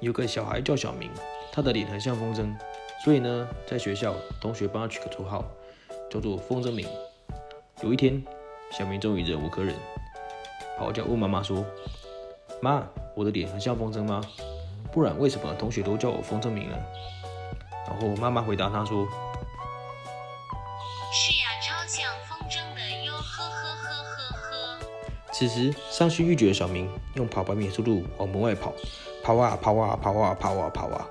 有个小孩叫小明，他的脸很像风筝，所以呢，在学校同学帮他取个绰号，叫做风筝明。有一天，小明终于忍无可忍，跑家问妈妈说：“妈，我的脸很像风筝吗？不然为什么同学都叫我风筝明呢？”然后妈妈回答他说：“此时，伤心欲绝的小明用跑百米的速度往门外跑，跑啊跑啊跑啊跑啊跑啊！